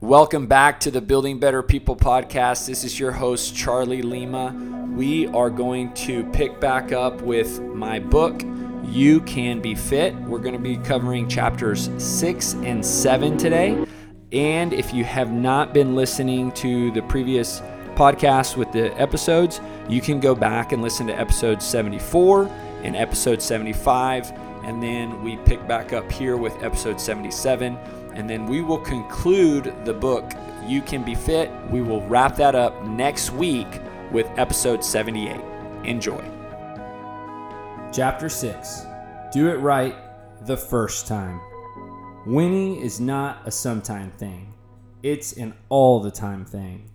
Welcome back to the Building Better People podcast. This is your host, Charlie Lima. We are going to pick back up with my book, You Can Be Fit. We're going to be covering chapters six and seven today. And if you have not been listening to the previous podcast with the episodes, you can go back and listen to episode 74 and episode 75. And then we pick back up here with episode 77 and then we will conclude the book You Can Be Fit. We will wrap that up next week with episode 78. Enjoy. Chapter 6 Do It Right the First Time. Winning is not a sometime thing, it's an all the time thing.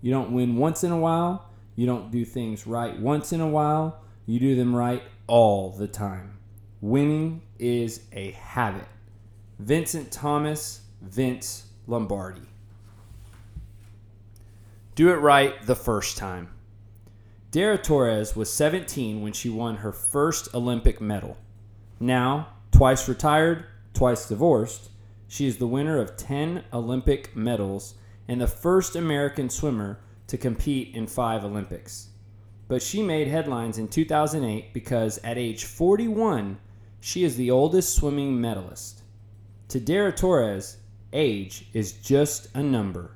You don't win once in a while, you don't do things right once in a while, you do them right all the time. Winning is a habit. Vincent Thomas, Vince Lombardi. Do it right the first time. Dara Torres was 17 when she won her first Olympic medal. Now, twice retired, twice divorced, she is the winner of 10 Olympic medals and the first American swimmer to compete in five Olympics. But she made headlines in 2008 because at age 41, she is the oldest swimming medalist. To Dara Torres, age is just a number.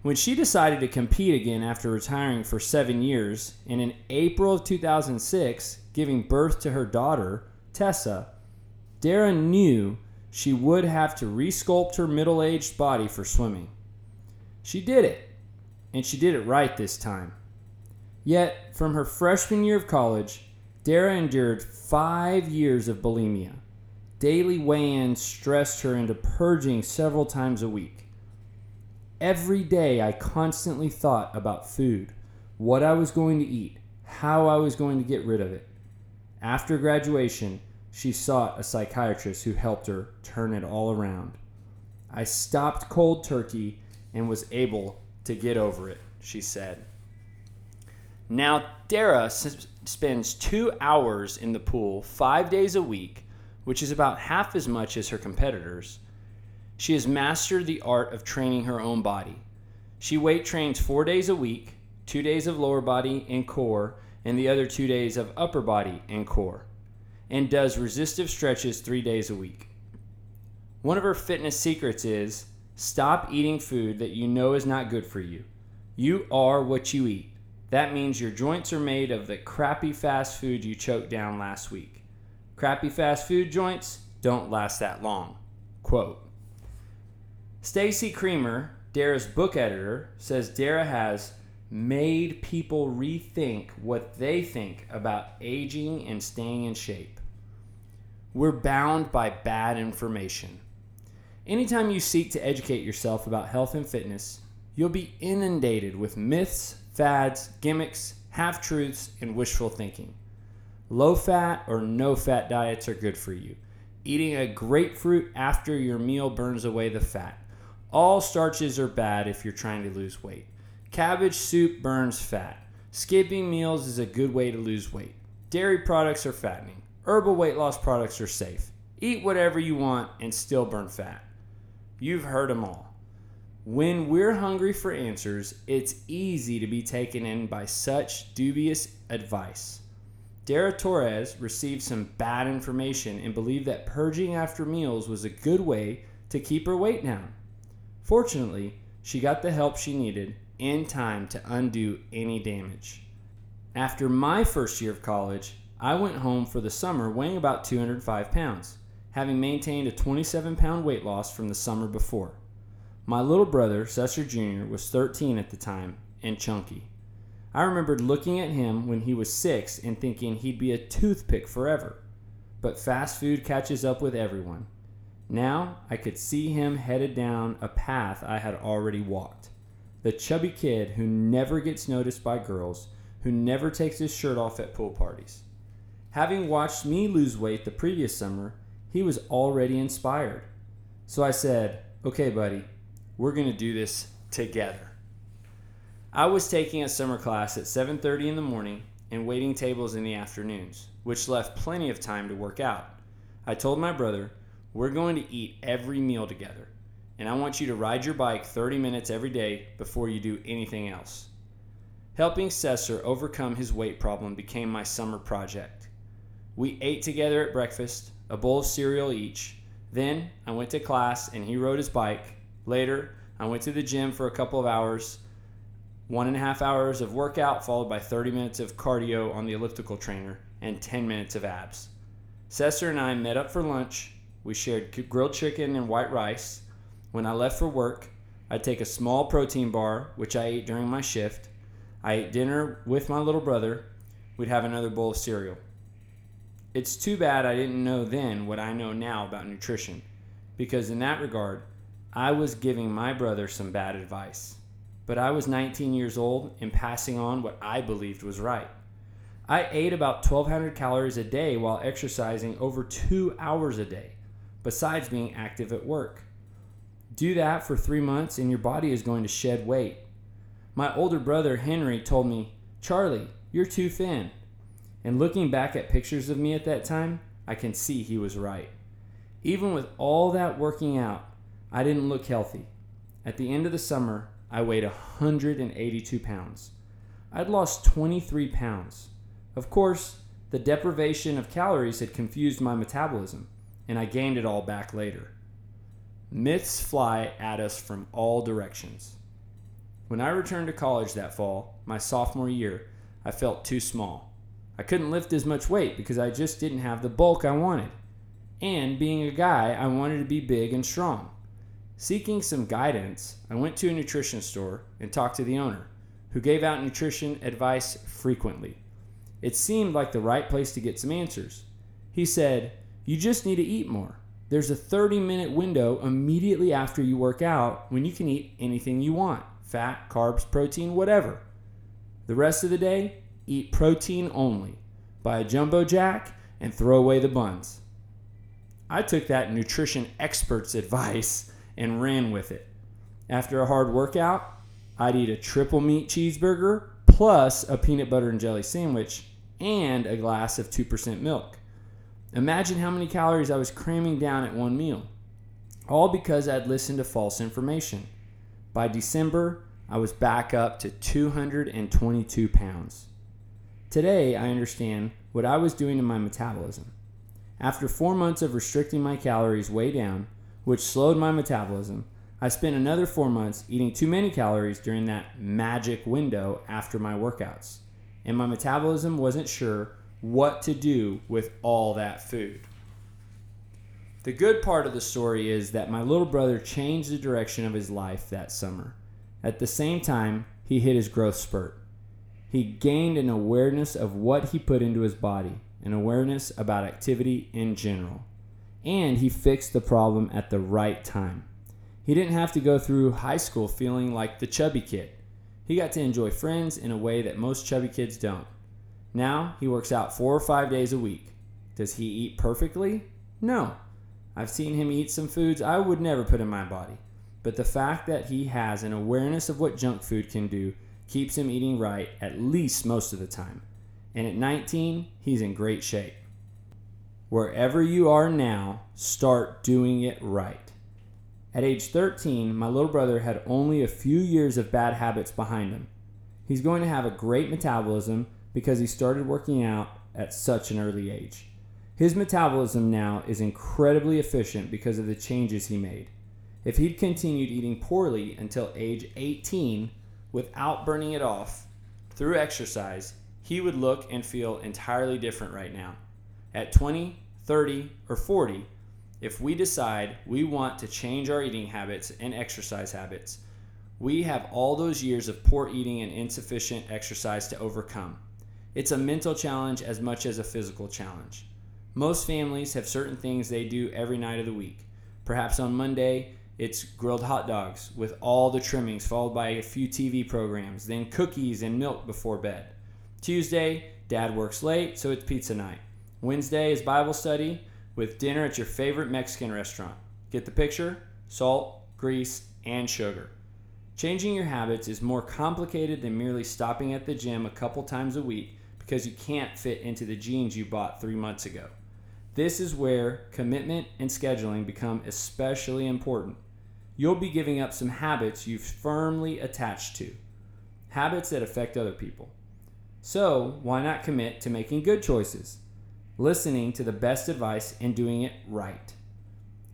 When she decided to compete again after retiring for seven years, and in April of 2006, giving birth to her daughter, Tessa, Dara knew she would have to resculpt her middle aged body for swimming. She did it, and she did it right this time. Yet, from her freshman year of college, Dara endured five years of bulimia. Daily weigh ins stressed her into purging several times a week. Every day, I constantly thought about food, what I was going to eat, how I was going to get rid of it. After graduation, she sought a psychiatrist who helped her turn it all around. I stopped cold turkey and was able to get over it, she said. Now, Dara s- spends two hours in the pool five days a week, which is about half as much as her competitors. She has mastered the art of training her own body. She weight trains four days a week, two days of lower body and core, and the other two days of upper body and core, and does resistive stretches three days a week. One of her fitness secrets is stop eating food that you know is not good for you. You are what you eat. That means your joints are made of the crappy fast food you choked down last week. Crappy fast food joints don't last that long. Quote Stacy Creamer, Dara's book editor, says Dara has made people rethink what they think about aging and staying in shape. We're bound by bad information. Anytime you seek to educate yourself about health and fitness, you'll be inundated with myths, fads, gimmicks, half truths, and wishful thinking. Low fat or no fat diets are good for you. Eating a grapefruit after your meal burns away the fat. All starches are bad if you're trying to lose weight. Cabbage soup burns fat. Skipping meals is a good way to lose weight. Dairy products are fattening. Herbal weight loss products are safe. Eat whatever you want and still burn fat. You've heard them all. When we're hungry for answers, it's easy to be taken in by such dubious advice. Dara Torres received some bad information and believed that purging after meals was a good way to keep her weight down. Fortunately, she got the help she needed in time to undo any damage. After my first year of college, I went home for the summer weighing about 205 pounds, having maintained a 27 pound weight loss from the summer before. My little brother, Cesar Jr., was 13 at the time and chunky. I remembered looking at him when he was six and thinking he'd be a toothpick forever. But fast food catches up with everyone. Now I could see him headed down a path I had already walked. The chubby kid who never gets noticed by girls, who never takes his shirt off at pool parties. Having watched me lose weight the previous summer, he was already inspired. So I said, Okay, buddy, we're going to do this together. I was taking a summer class at 7:30 in the morning and waiting tables in the afternoons, which left plenty of time to work out. I told my brother, "We're going to eat every meal together. and I want you to ride your bike 30 minutes every day before you do anything else. Helping Cesar overcome his weight problem became my summer project. We ate together at breakfast, a bowl of cereal each. Then I went to class and he rode his bike. Later, I went to the gym for a couple of hours, one and a half hours of workout, followed by 30 minutes of cardio on the elliptical trainer and 10 minutes of abs. Cesar and I met up for lunch. We shared grilled chicken and white rice. When I left for work, I'd take a small protein bar, which I ate during my shift. I ate dinner with my little brother. We'd have another bowl of cereal. It's too bad I didn't know then what I know now about nutrition, because in that regard, I was giving my brother some bad advice. But I was 19 years old and passing on what I believed was right. I ate about 1,200 calories a day while exercising over two hours a day, besides being active at work. Do that for three months and your body is going to shed weight. My older brother Henry told me, Charlie, you're too thin. And looking back at pictures of me at that time, I can see he was right. Even with all that working out, I didn't look healthy. At the end of the summer, I weighed 182 pounds. I'd lost 23 pounds. Of course, the deprivation of calories had confused my metabolism, and I gained it all back later. Myths fly at us from all directions. When I returned to college that fall, my sophomore year, I felt too small. I couldn't lift as much weight because I just didn't have the bulk I wanted. And being a guy, I wanted to be big and strong. Seeking some guidance, I went to a nutrition store and talked to the owner, who gave out nutrition advice frequently. It seemed like the right place to get some answers. He said, You just need to eat more. There's a 30 minute window immediately after you work out when you can eat anything you want fat, carbs, protein, whatever. The rest of the day, eat protein only. Buy a jumbo jack and throw away the buns. I took that nutrition expert's advice and ran with it. After a hard workout, I'd eat a triple meat cheeseburger plus a peanut butter and jelly sandwich and a glass of 2% milk. Imagine how many calories I was cramming down at one meal. All because I'd listened to false information. By December, I was back up to 222 pounds. Today, I understand what I was doing to my metabolism. After four months of restricting my calories way down, which slowed my metabolism, I spent another four months eating too many calories during that magic window after my workouts, and my metabolism wasn't sure what to do with all that food. The good part of the story is that my little brother changed the direction of his life that summer. At the same time, he hit his growth spurt. He gained an awareness of what he put into his body, an awareness about activity in general. And he fixed the problem at the right time. He didn't have to go through high school feeling like the chubby kid. He got to enjoy friends in a way that most chubby kids don't. Now he works out four or five days a week. Does he eat perfectly? No. I've seen him eat some foods I would never put in my body. But the fact that he has an awareness of what junk food can do keeps him eating right at least most of the time. And at 19, he's in great shape. Wherever you are now, start doing it right. At age 13, my little brother had only a few years of bad habits behind him. He's going to have a great metabolism because he started working out at such an early age. His metabolism now is incredibly efficient because of the changes he made. If he'd continued eating poorly until age 18 without burning it off through exercise, he would look and feel entirely different right now. At 20, 30, or 40, if we decide we want to change our eating habits and exercise habits, we have all those years of poor eating and insufficient exercise to overcome. It's a mental challenge as much as a physical challenge. Most families have certain things they do every night of the week. Perhaps on Monday, it's grilled hot dogs with all the trimmings, followed by a few TV programs, then cookies and milk before bed. Tuesday, dad works late, so it's pizza night. Wednesday is Bible study with dinner at your favorite Mexican restaurant. Get the picture? Salt, grease, and sugar. Changing your habits is more complicated than merely stopping at the gym a couple times a week because you can't fit into the jeans you bought three months ago. This is where commitment and scheduling become especially important. you'll be giving up some habits you've firmly attached to, habits that affect other people. So, why not commit to making good choices, listening to the best advice, and doing it right?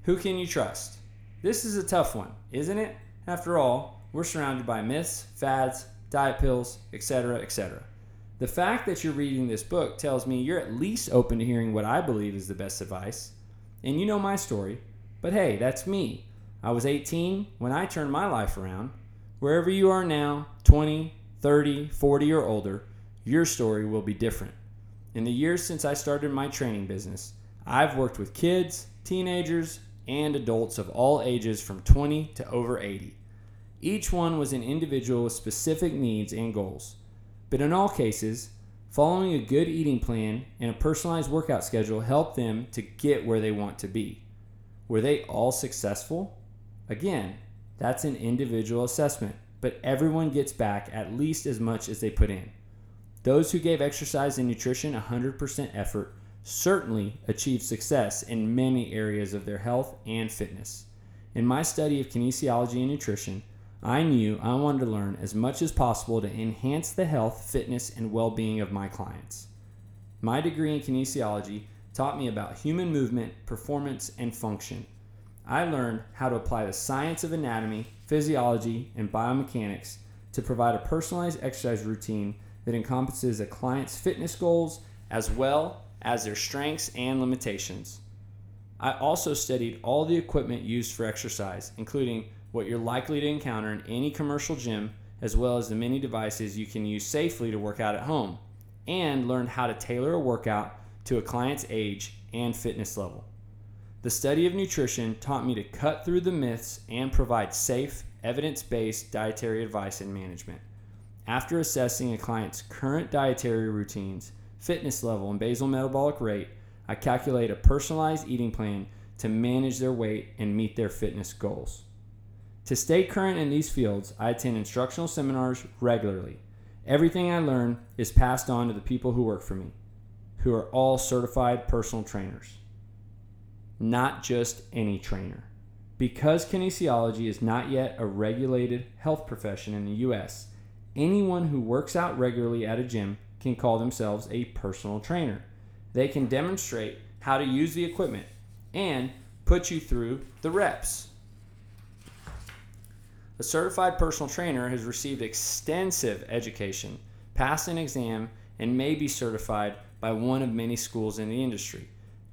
Who can you trust? This is a tough one, isn't it? After all, we're surrounded by myths, fads, diet pills, etc., etc. The fact that you're reading this book tells me you're at least open to hearing what I believe is the best advice. And you know my story. But hey, that's me. I was 18 when I turned my life around. Wherever you are now, 20, 30, 40, or older, your story will be different. In the years since I started my training business, I've worked with kids, teenagers, and adults of all ages from 20 to over 80. Each one was an individual with specific needs and goals. But in all cases, following a good eating plan and a personalized workout schedule helped them to get where they want to be. Were they all successful? Again, that's an individual assessment, but everyone gets back at least as much as they put in. Those who gave exercise and nutrition 100% effort certainly achieved success in many areas of their health and fitness. In my study of kinesiology and nutrition, I knew I wanted to learn as much as possible to enhance the health, fitness, and well being of my clients. My degree in kinesiology taught me about human movement, performance, and function. I learned how to apply the science of anatomy, physiology, and biomechanics to provide a personalized exercise routine that encompasses a client's fitness goals as well as their strengths and limitations. I also studied all the equipment used for exercise, including what you're likely to encounter in any commercial gym, as well as the many devices you can use safely to work out at home, and learned how to tailor a workout to a client's age and fitness level. The study of nutrition taught me to cut through the myths and provide safe, evidence based dietary advice and management. After assessing a client's current dietary routines, fitness level, and basal metabolic rate, I calculate a personalized eating plan to manage their weight and meet their fitness goals. To stay current in these fields, I attend instructional seminars regularly. Everything I learn is passed on to the people who work for me, who are all certified personal trainers, not just any trainer. Because kinesiology is not yet a regulated health profession in the US, Anyone who works out regularly at a gym can call themselves a personal trainer. They can demonstrate how to use the equipment and put you through the reps. A certified personal trainer has received extensive education, passed an exam, and may be certified by one of many schools in the industry.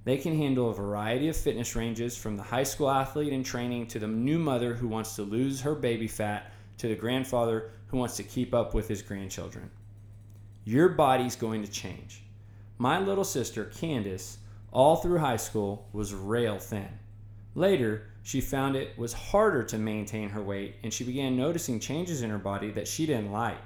They can handle a variety of fitness ranges from the high school athlete in training to the new mother who wants to lose her baby fat to the grandfather who wants to keep up with his grandchildren. Your body's going to change. My little sister, Candace, all through high school was rail thin. Later, she found it was harder to maintain her weight and she began noticing changes in her body that she didn't like.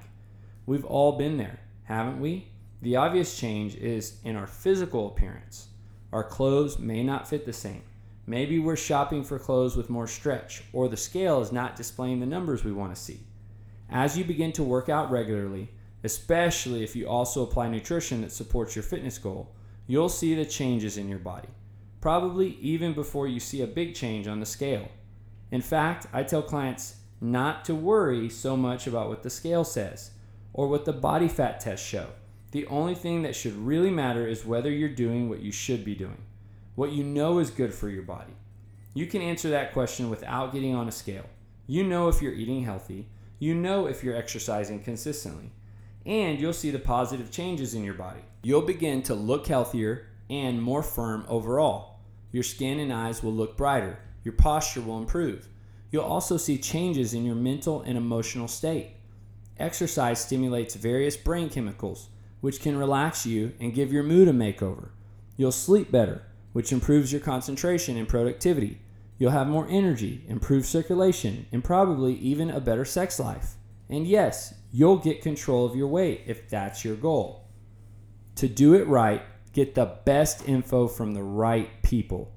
We've all been there, haven't we? The obvious change is in our physical appearance. Our clothes may not fit the same. Maybe we're shopping for clothes with more stretch, or the scale is not displaying the numbers we want to see. As you begin to work out regularly, especially if you also apply nutrition that supports your fitness goal, you'll see the changes in your body, probably even before you see a big change on the scale. In fact, I tell clients not to worry so much about what the scale says or what the body fat tests show. The only thing that should really matter is whether you're doing what you should be doing, what you know is good for your body. You can answer that question without getting on a scale. You know if you're eating healthy, you know if you're exercising consistently, and you'll see the positive changes in your body. You'll begin to look healthier and more firm overall. Your skin and eyes will look brighter. Your posture will improve. You'll also see changes in your mental and emotional state. Exercise stimulates various brain chemicals, which can relax you and give your mood a makeover. You'll sleep better, which improves your concentration and productivity. You'll have more energy, improved circulation, and probably even a better sex life. And yes, you'll get control of your weight if that's your goal. To do it right, get the best info from the right people.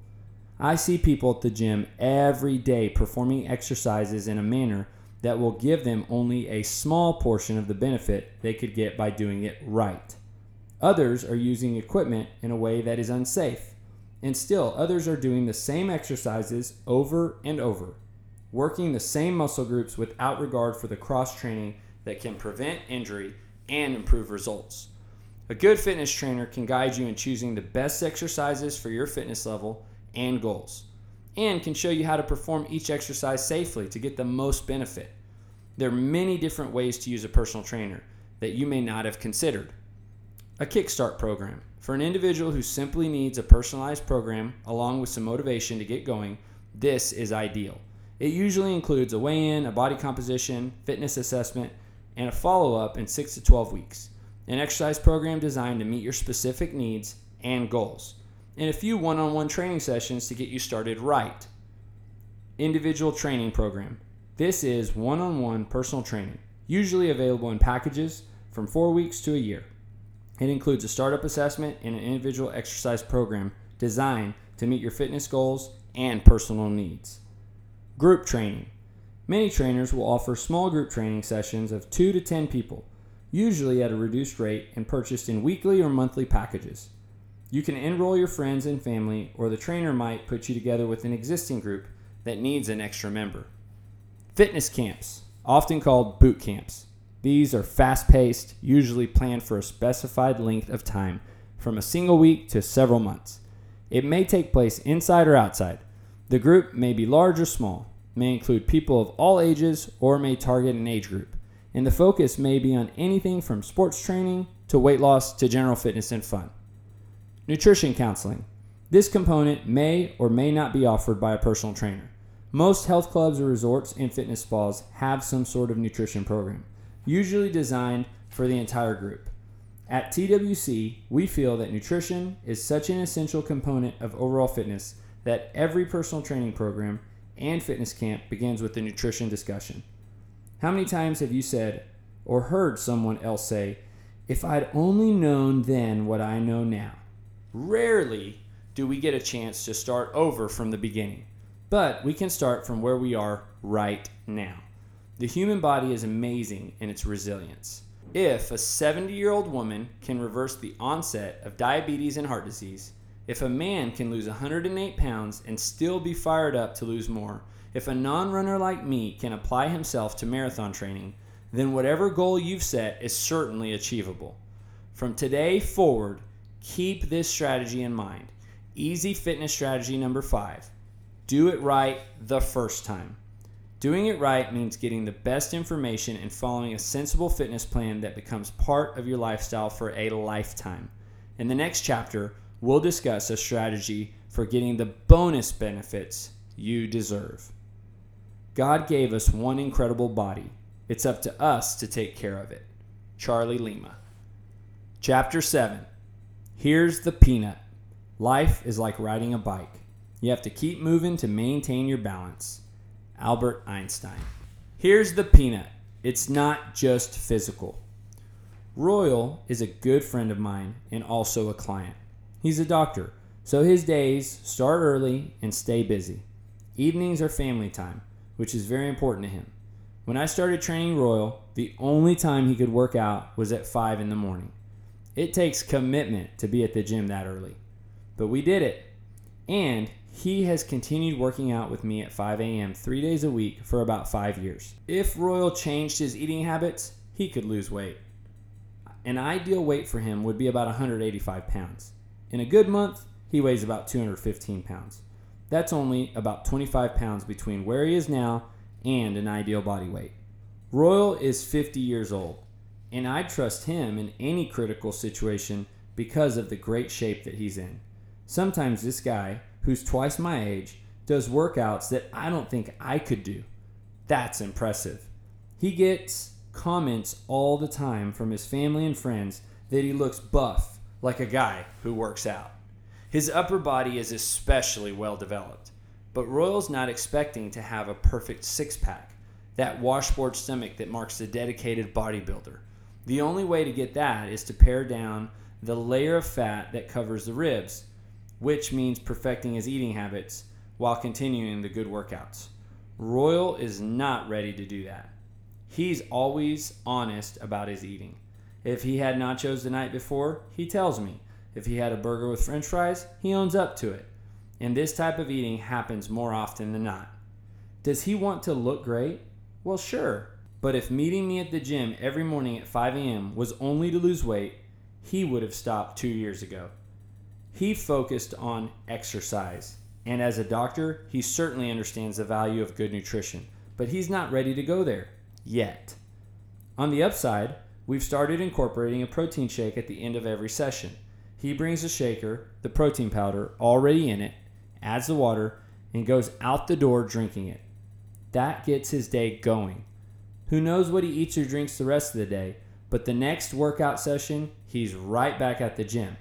I see people at the gym every day performing exercises in a manner that will give them only a small portion of the benefit they could get by doing it right. Others are using equipment in a way that is unsafe and still others are doing the same exercises over and over. working the same muscle groups without regard for the cross training that can prevent injury and improve results. A good fitness trainer can guide you in choosing the best exercises for your fitness level and goals, and can show you how to perform each exercise safely to get the most benefit. There are many different ways to use a personal trainer that you may not have considered. A Kickstart program. For an individual who simply needs a personalized program along with some motivation to get going, this is ideal. It usually includes a weigh in, a body composition, fitness assessment, and a follow up in 6 to 12 weeks. An exercise program designed to meet your specific needs and goals, and a few one on one training sessions to get you started right. Individual training program. This is one on one personal training, usually available in packages from four weeks to a year. It includes a startup assessment and an individual exercise program designed to meet your fitness goals and personal needs. Group training. Many trainers will offer small group training sessions of 2 to 10 people, usually at a reduced rate and purchased in weekly or monthly packages. You can enroll your friends and family, or the trainer might put you together with an existing group that needs an extra member. Fitness camps, often called boot camps. These are fast paced, usually planned for a specified length of time, from a single week to several months. It may take place inside or outside. The group may be large or small, may include people of all ages, or may target an age group. And the focus may be on anything from sports training to weight loss to general fitness and fun. Nutrition counseling. This component may or may not be offered by a personal trainer. Most health clubs or resorts and fitness spas have some sort of nutrition program usually designed for the entire group. At TWC, we feel that nutrition is such an essential component of overall fitness that every personal training program and fitness camp begins with the nutrition discussion. How many times have you said or heard someone else say, If I'd only known then what I know now? Rarely do we get a chance to start over from the beginning, but we can start from where we are right now. The human body is amazing in its resilience. If a 70 year old woman can reverse the onset of diabetes and heart disease, if a man can lose 108 pounds and still be fired up to lose more, if a non runner like me can apply himself to marathon training, then whatever goal you've set is certainly achievable. From today forward, keep this strategy in mind. Easy fitness strategy number five do it right the first time. Doing it right means getting the best information and following a sensible fitness plan that becomes part of your lifestyle for a lifetime. In the next chapter, we'll discuss a strategy for getting the bonus benefits you deserve. God gave us one incredible body. It's up to us to take care of it. Charlie Lima. Chapter 7 Here's the peanut. Life is like riding a bike. You have to keep moving to maintain your balance. Albert Einstein. Here's the peanut it's not just physical. Royal is a good friend of mine and also a client. He's a doctor, so his days start early and stay busy. Evenings are family time, which is very important to him. When I started training Royal, the only time he could work out was at 5 in the morning. It takes commitment to be at the gym that early. But we did it. And he has continued working out with me at 5 a.m. three days a week for about five years. If Royal changed his eating habits, he could lose weight. An ideal weight for him would be about 185 pounds. In a good month, he weighs about 215 pounds. That's only about 25 pounds between where he is now and an ideal body weight. Royal is 50 years old, and I trust him in any critical situation because of the great shape that he's in. Sometimes this guy, who's twice my age, does workouts that I don't think I could do. That's impressive. He gets comments all the time from his family and friends that he looks buff, like a guy who works out. His upper body is especially well developed, but Royal's not expecting to have a perfect six pack, that washboard stomach that marks the dedicated bodybuilder. The only way to get that is to pare down the layer of fat that covers the ribs which means perfecting his eating habits while continuing the good workouts. Royal is not ready to do that. He's always honest about his eating. If he had nachos the night before, he tells me. If he had a burger with french fries, he owns up to it. And this type of eating happens more often than not. Does he want to look great? Well, sure. But if meeting me at the gym every morning at 5 a.m. was only to lose weight, he would have stopped two years ago. He focused on exercise. And as a doctor, he certainly understands the value of good nutrition, but he's not ready to go there yet. On the upside, we've started incorporating a protein shake at the end of every session. He brings a shaker, the protein powder, already in it, adds the water, and goes out the door drinking it. That gets his day going. Who knows what he eats or drinks the rest of the day, but the next workout session, he's right back at the gym.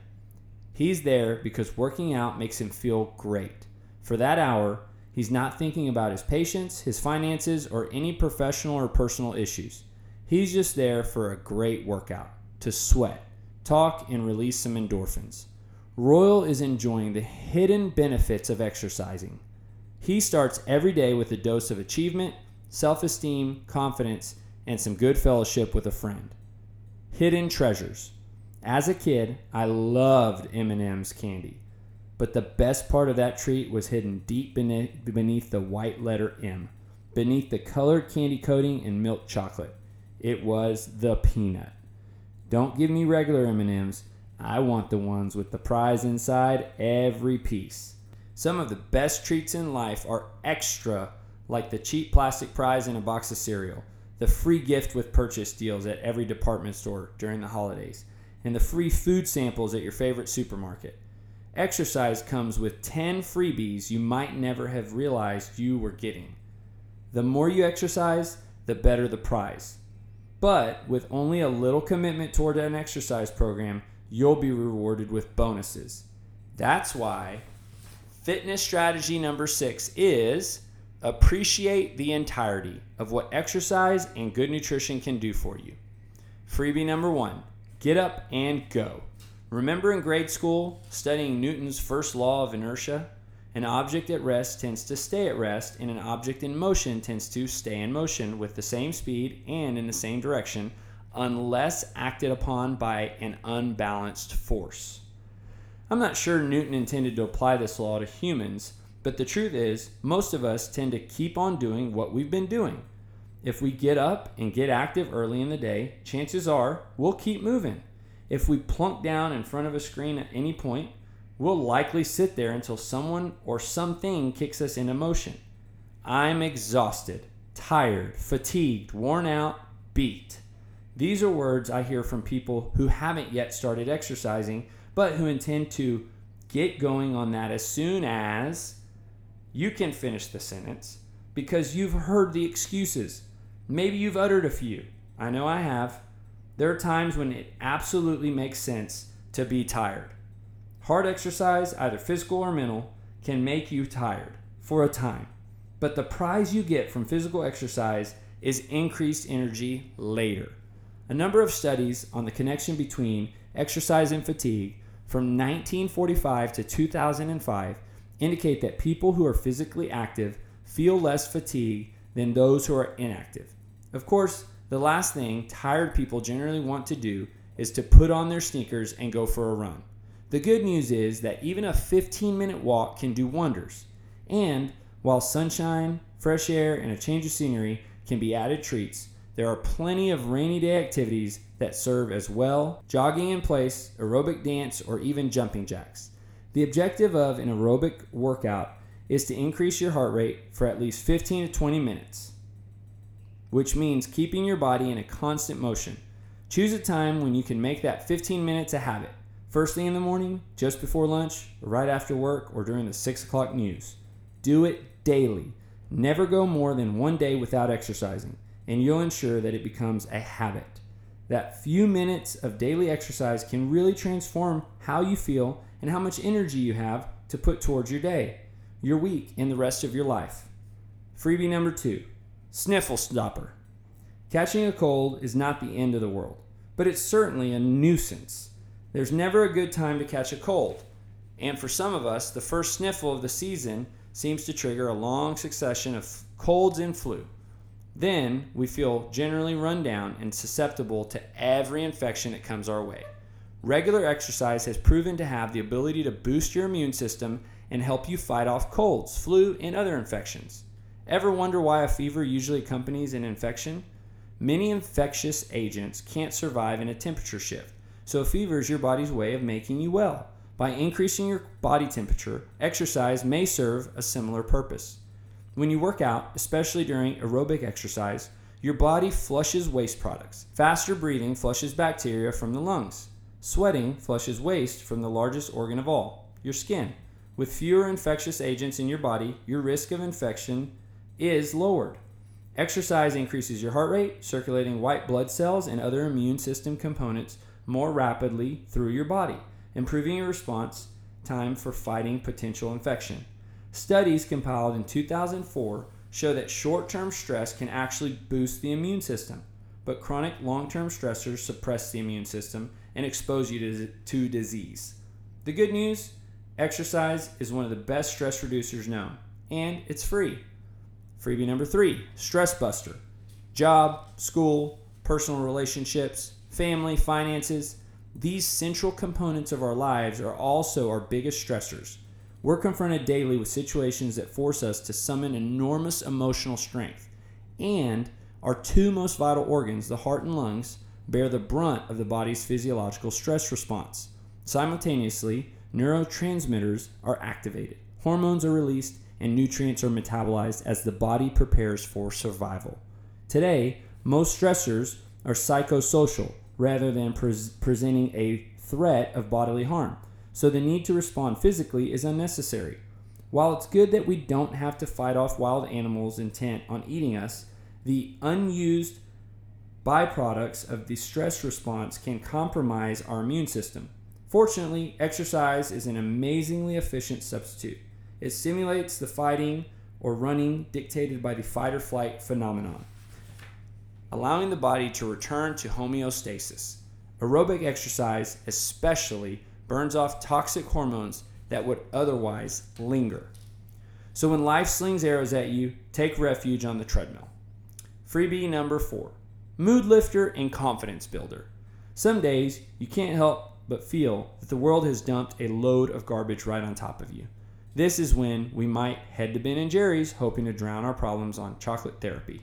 He's there because working out makes him feel great. For that hour, he's not thinking about his patients, his finances, or any professional or personal issues. He's just there for a great workout, to sweat, talk, and release some endorphins. Royal is enjoying the hidden benefits of exercising. He starts every day with a dose of achievement, self esteem, confidence, and some good fellowship with a friend. Hidden treasures. As a kid, I loved M&M's candy, but the best part of that treat was hidden deep beneath the white letter M, beneath the colored candy coating and milk chocolate. It was the peanut. Don't give me regular M&Ms. I want the ones with the prize inside every piece. Some of the best treats in life are extra, like the cheap plastic prize in a box of cereal, the free gift with purchase deals at every department store during the holidays, and the free food samples at your favorite supermarket. Exercise comes with 10 freebies you might never have realized you were getting. The more you exercise, the better the prize. But with only a little commitment toward an exercise program, you'll be rewarded with bonuses. That's why Fitness strategy number six is appreciate the entirety of what exercise and good nutrition can do for you. Freebie number one get up and go. Remember in grade school studying Newton's first law of inertia? An object at rest tends to stay at rest, and an object in motion tends to stay in motion with the same speed and in the same direction unless acted upon by an unbalanced force. I'm not sure Newton intended to apply this law to humans, but the truth is, most of us tend to keep on doing what we've been doing. If we get up and get active early in the day, chances are we'll keep moving. If we plunk down in front of a screen at any point, we'll likely sit there until someone or something kicks us into motion. I'm exhausted, tired, fatigued, worn out, beat. These are words I hear from people who haven't yet started exercising but who intend to get going on that as soon as you can finish the sentence because you've heard the excuses. Maybe you've uttered a few. I know I have. There are times when it absolutely makes sense to be tired. Hard exercise, either physical or mental, can make you tired for a time. But the prize you get from physical exercise is increased energy later. A number of studies on the connection between exercise and fatigue from 1945 to 2005 indicate that people who are physically active feel less fatigue than those who are inactive. Of course, the last thing tired people generally want to do is to put on their sneakers and go for a run. The good news is that even a 15 minute walk can do wonders. And while sunshine, fresh air, and a change of scenery can be added treats, there are plenty of rainy day activities that serve as well jogging in place, aerobic dance, or even jumping jacks. The objective of an aerobic workout is to increase your heart rate for at least 15 to 20 minutes, which means keeping your body in a constant motion. Choose a time when you can make that 15 minutes a habit. First thing in the morning, just before lunch, right after work, or during the 6 o'clock news. Do it daily. Never go more than one day without exercising and you'll ensure that it becomes a habit. That few minutes of daily exercise can really transform how you feel and how much energy you have to put towards your day, your week, and the rest of your life. Freebie number two sniffle stopper. Catching a cold is not the end of the world, but it's certainly a nuisance. There's never a good time to catch a cold. And for some of us, the first sniffle of the season seems to trigger a long succession of colds and flu. Then we feel generally run down and susceptible to every infection that comes our way. Regular exercise has proven to have the ability to boost your immune system and help you fight off colds, flu, and other infections. Ever wonder why a fever usually accompanies an infection? Many infectious agents can't survive in a temperature shift, so fever is your body's way of making you well. By increasing your body temperature, exercise may serve a similar purpose. When you work out, especially during aerobic exercise, your body flushes waste products. Faster breathing flushes bacteria from the lungs. Sweating flushes waste from the largest organ of all, your skin. With fewer infectious agents in your body, your risk of infection is lowered. Exercise increases your heart rate, circulating white blood cells and other immune system components more rapidly through your body, improving your response time for fighting potential infection. Studies compiled in 2004 show that short term stress can actually boost the immune system, but chronic long term stressors suppress the immune system and expose you to, to disease. The good news exercise is one of the best stress reducers known, and it's free. Freebie number three Stress Buster. Job, school, personal relationships, family, finances. These central components of our lives are also our biggest stressors. We're confronted daily with situations that force us to summon enormous emotional strength. And our two most vital organs, the heart and lungs, bear the brunt of the body's physiological stress response. Simultaneously, neurotransmitters are activated, hormones are released, and nutrients are metabolized as the body prepares for survival. Today, most stressors are psychosocial rather than pres presenting a threat of bodily harm so the need to respond physically is unnecessary. While it's good that we don't have to fight off wild animals intent on eating us, the unused byproducts of the stress response can compromise our immune system. Fortunately, exercise is an amazingly efficient substitute. It stimulates the fighting or running dictated by the fight or flight phenomenon, allowing the body to return to homeostasis. Aerobic exercise, especially, burns off toxic hormones that would otherwise linger. So when life slings arrows at you, take refuge on the treadmill. Freebie number four mood lifter and confidence builder. Some days you can't help but feel that the world has dumped a load of garbage right on top of you. This is when we might head to Ben and Jerry's hoping to drown our problems on chocolate therapy.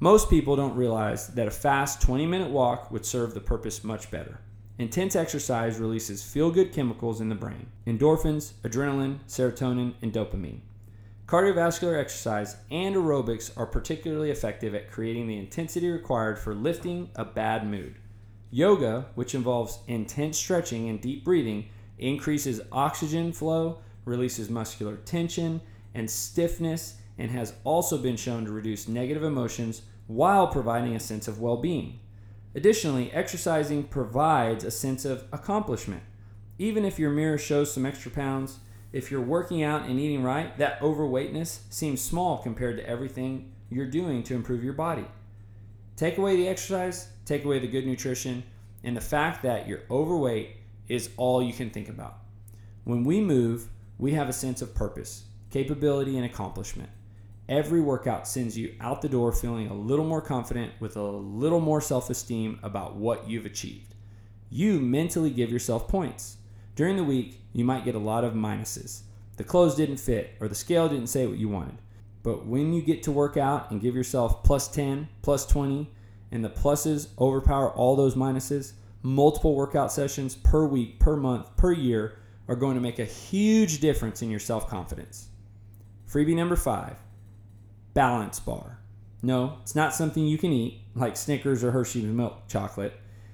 Most people don't realize that a fast 20 minute walk would serve the purpose much better. Intense exercise releases feel good chemicals in the brain endorphins, adrenaline, serotonin, and dopamine. Cardiovascular exercise and aerobics are particularly effective at creating the intensity required for lifting a bad mood. Yoga, which involves intense stretching and deep breathing, increases oxygen flow, releases muscular tension and stiffness, and has also been shown to reduce negative emotions while providing a sense of well being. Additionally, exercising provides a sense of accomplishment. Even if your mirror shows some extra pounds, if you're working out and eating right, that overweightness seems small compared to everything you're doing to improve your body. Take away the exercise, take away the good nutrition, and the fact that you're overweight is all you can think about. When we move, we have a sense of purpose, capability, and accomplishment. Every workout sends you out the door feeling a little more confident with a little more self esteem about what you've achieved. You mentally give yourself points. During the week, you might get a lot of minuses. The clothes didn't fit, or the scale didn't say what you wanted. But when you get to work out and give yourself plus 10, plus 20, and the pluses overpower all those minuses, multiple workout sessions per week, per month, per year are going to make a huge difference in your self confidence. Freebie number five balance bar. No, it's not something you can eat like Snickers or Hershey's milk chocolate.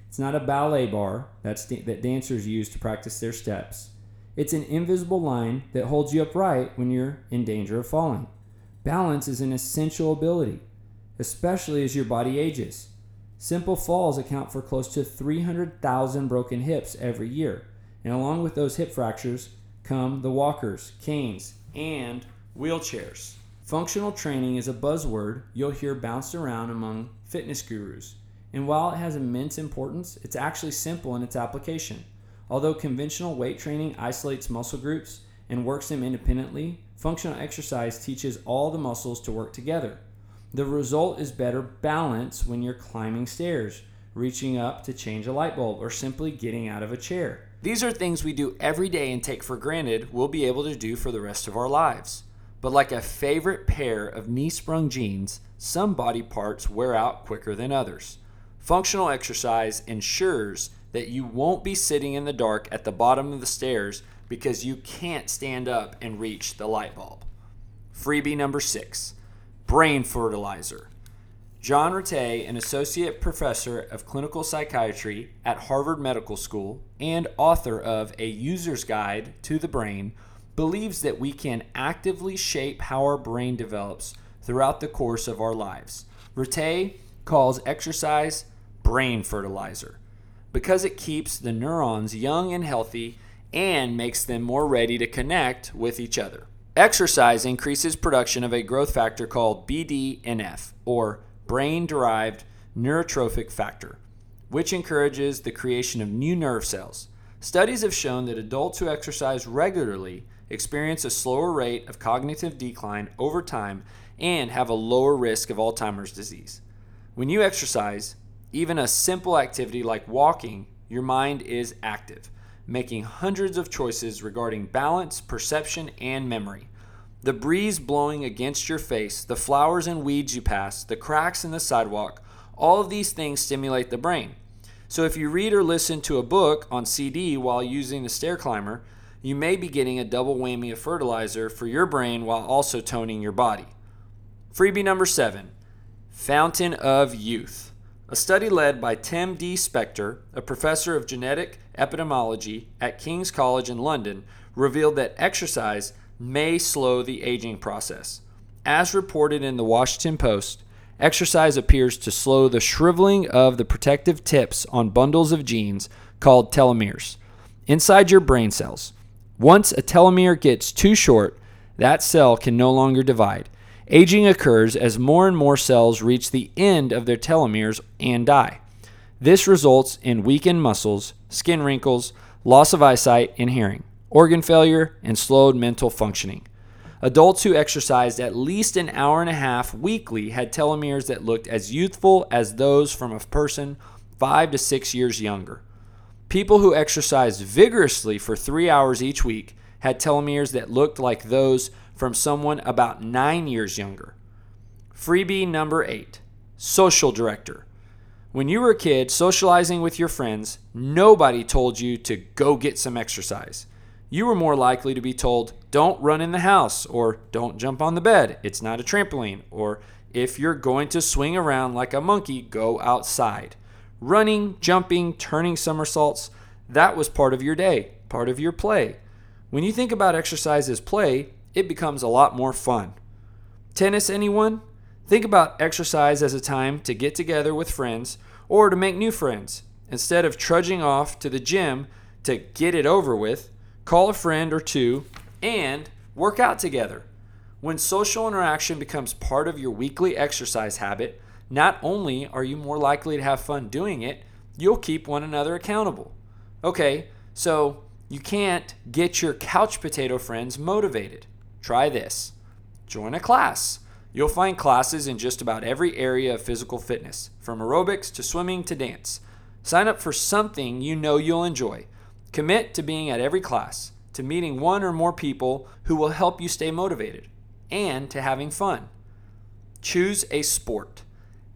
It's not a ballet bar that's that dancers use to practice their steps. It's an invisible line that holds you upright when you're in danger of falling. Balance is an essential ability, especially as your body ages. Simple falls account for close to 300,000 broken hips every year. And along with those hip fractures come the walkers, canes, and wheelchairs. Functional training is a buzzword you'll hear bounced around among fitness gurus. And while it has immense importance, it's actually simple in its application. Although conventional weight training isolates muscle groups and works them independently, functional exercise teaches all the muscles to work together. The result is better balance when you're climbing stairs, reaching up to change a light bulb, or simply getting out of a chair. These are things we do every day and take for granted we'll be able to do for the rest of our lives. But like a favorite pair of knee sprung jeans, some body parts wear out quicker than others. Functional exercise ensures that you won't be sitting in the dark at the bottom of the stairs because you can't stand up and reach the light bulb. Freebie number six brain fertilizer. John Ratey, an associate professor of clinical psychiatry at Harvard Medical School and author of A User's Guide to the Brain, believes that we can actively shape how our brain develops throughout the course of our lives. Ratey calls exercise brain fertilizer because it keeps the neurons young and healthy and makes them more ready to connect with each other. Exercise increases production of a growth factor called BDNF, or brain derived neurotrophic factor, which encourages the creation of new nerve cells. Studies have shown that adults who exercise regularly experience a slower rate of cognitive decline over time and have a lower risk of Alzheimer's disease. When you exercise, even a simple activity like walking, your mind is active making hundreds of choices regarding balance, perception, and memory. The breeze blowing against your face, the flowers and weeds you pass, the cracks in the sidewalk, all of these things stimulate the brain. So if you read or listen to a book on CD while using the stair climber, you may be getting a double whammy of fertilizer for your brain while also toning your body. Freebie number seven Fountain of Youth. A study led by Tim D. Spector, a professor of genetic epidemiology at King's College in London, revealed that exercise may slow the aging process. As reported in the Washington Post, exercise appears to slow the shriveling of the protective tips on bundles of genes called telomeres inside your brain cells. Once a telomere gets too short, that cell can no longer divide Aging occurs as more and more cells reach the end of their telomeres and die. This results in weakened muscles, skin wrinkles, loss of eyesight and hearing, organ failure, and slowed mental functioning. Adults who exercised at least an hour and a half weekly had telomeres that looked as youthful as those from a person five to six years younger. People who exercised vigorously for three hours each week had telomeres that looked like those from someone about nine years younger. Freebie number eight social director. When you were a kid socializing with your friends, nobody told you to go get some exercise. You were more likely to be told, don't run in the house, or don't jump on the bed, it's not a trampoline, or if you're going to swing around like a monkey, go outside. Running, jumping, turning somersaults, that was part of your day, part of your play. When you think about exercise as play, it becomes a lot more fun. Tennis, anyone? Think about exercise as a time to get together with friends or to make new friends. Instead of trudging off to the gym to get it over with, call a friend or two and work out together. When social interaction becomes part of your weekly exercise habit, not only are you more likely to have fun doing it, you'll keep one another accountable. Okay, so you can't get your couch potato friends motivated. Try this join a class. You'll find classes in just about every area of physical fitness, from aerobics to swimming to dance. Sign up for something you know you'll enjoy. Commit to being at every class, to meeting one or more people who will help you stay motivated, and to having fun. Choose a sport.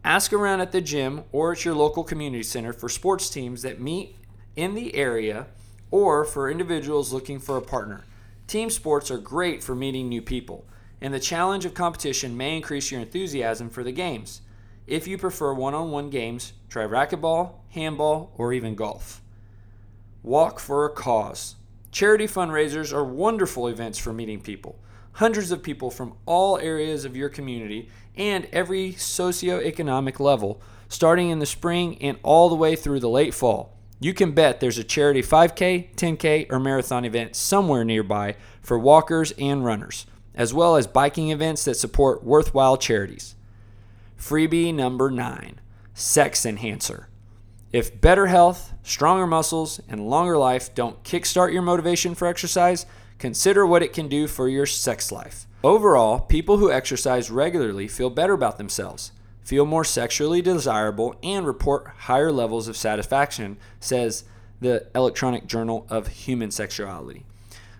Ask around at the gym or at your local community center for sports teams that meet in the area or for individuals looking for a partner. Team sports are great for meeting new people, and the challenge of competition may increase your enthusiasm for the games. If you prefer one on one games, try racquetball, handball, or even golf. Walk for a cause. Charity fundraisers are wonderful events for meeting people. Hundreds of people from all areas of your community and every socioeconomic level, starting in the spring and all the way through the late fall. You can bet there's a charity 5K, 10K, or marathon event somewhere nearby for walkers and runners, as well as biking events that support worthwhile charities. Freebie number nine Sex Enhancer. If better health, stronger muscles, and longer life don't kickstart your motivation for exercise, consider what it can do for your sex life. Overall, people who exercise regularly feel better about themselves feel more sexually desirable, and report higher levels of satisfaction, says the Electronic Journal of Human Sexuality.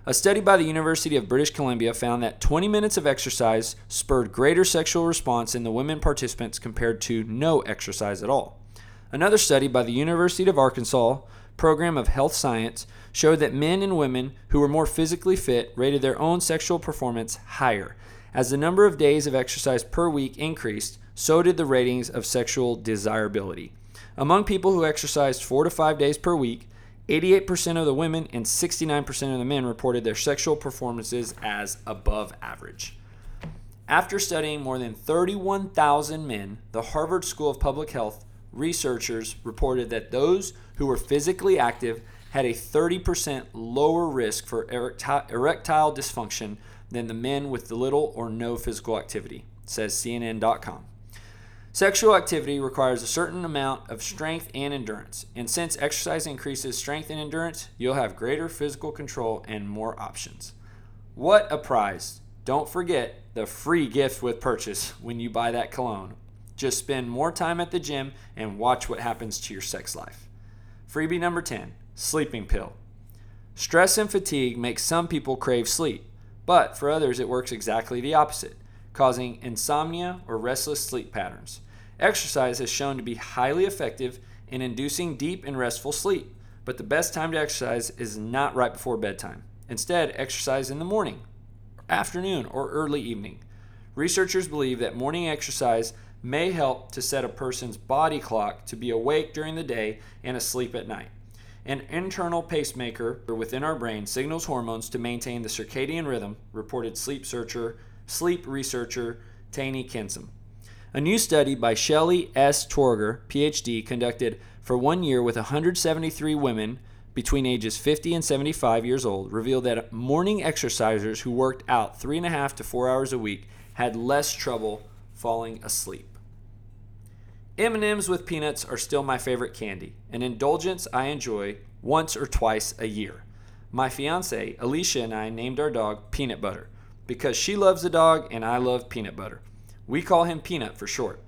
A study by the University of British Columbia found that 20 minutes of exercise spurred greater sexual response in the women participants compared to no exercise at all. Another study by the University of Arkansas program of health science showed that men and women who were more physically fit rated their own sexual performance higher. As the number of days of exercise per week increased, so did the ratings of sexual desirability. Among people who exercised four to five days per week, 88% of the women and 69% of the men reported their sexual performances as above average. After studying more than 31,000 men, the Harvard School of Public Health researchers reported that those who were physically active had a 30% lower risk for erectile dysfunction than the men with little or no physical activity, says CNN.com. Sexual activity requires a certain amount of strength and endurance, and since exercise increases strength and endurance, you'll have greater physical control and more options. What a prize! Don't forget the free gift with purchase when you buy that cologne. Just spend more time at the gym and watch what happens to your sex life. Freebie number 10 Sleeping Pill. Stress and fatigue make some people crave sleep, but for others it works exactly the opposite, causing insomnia or restless sleep patterns. Exercise has shown to be highly effective in inducing deep and restful sleep, but the best time to exercise is not right before bedtime. Instead, exercise in the morning, afternoon, or early evening. Researchers believe that morning exercise may help to set a person's body clock to be awake during the day and asleep at night. An internal pacemaker within our brain signals hormones to maintain the circadian rhythm, reported sleep searcher, sleep researcher Tani Kinsom. A new study by Shelley S. Tworoger, PhD, conducted for one year with 173 women between ages 50 and 75 years old revealed that morning exercisers who worked out three and a half to four hours a week had less trouble falling asleep. M&Ms with peanuts are still my favorite candy, an indulgence I enjoy once or twice a year. My fiance, Alicia, and I named our dog Peanut Butter because she loves the dog and I love peanut butter. We call him Peanut for short.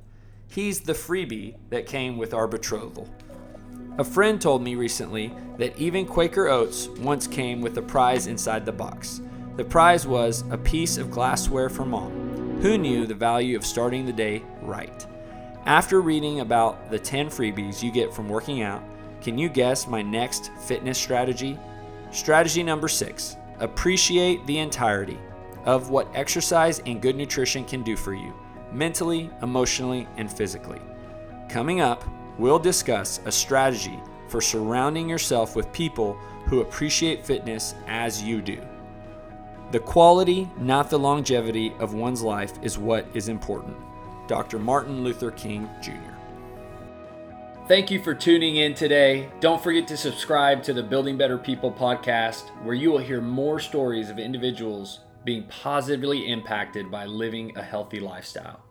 He's the freebie that came with our betrothal. A friend told me recently that even Quaker Oats once came with a prize inside the box. The prize was a piece of glassware for mom. Who knew the value of starting the day right? After reading about the 10 freebies you get from working out, can you guess my next fitness strategy? Strategy number six appreciate the entirety of what exercise and good nutrition can do for you mentally, emotionally, and physically. Coming up, we'll discuss a strategy for surrounding yourself with people who appreciate fitness as you do. The quality, not the longevity, of one's life is what is important. Dr. Martin Luther King Jr. Thank you for tuning in today. Don't forget to subscribe to the Building Better People podcast, where you will hear more stories of individuals being positively impacted by living a healthy lifestyle.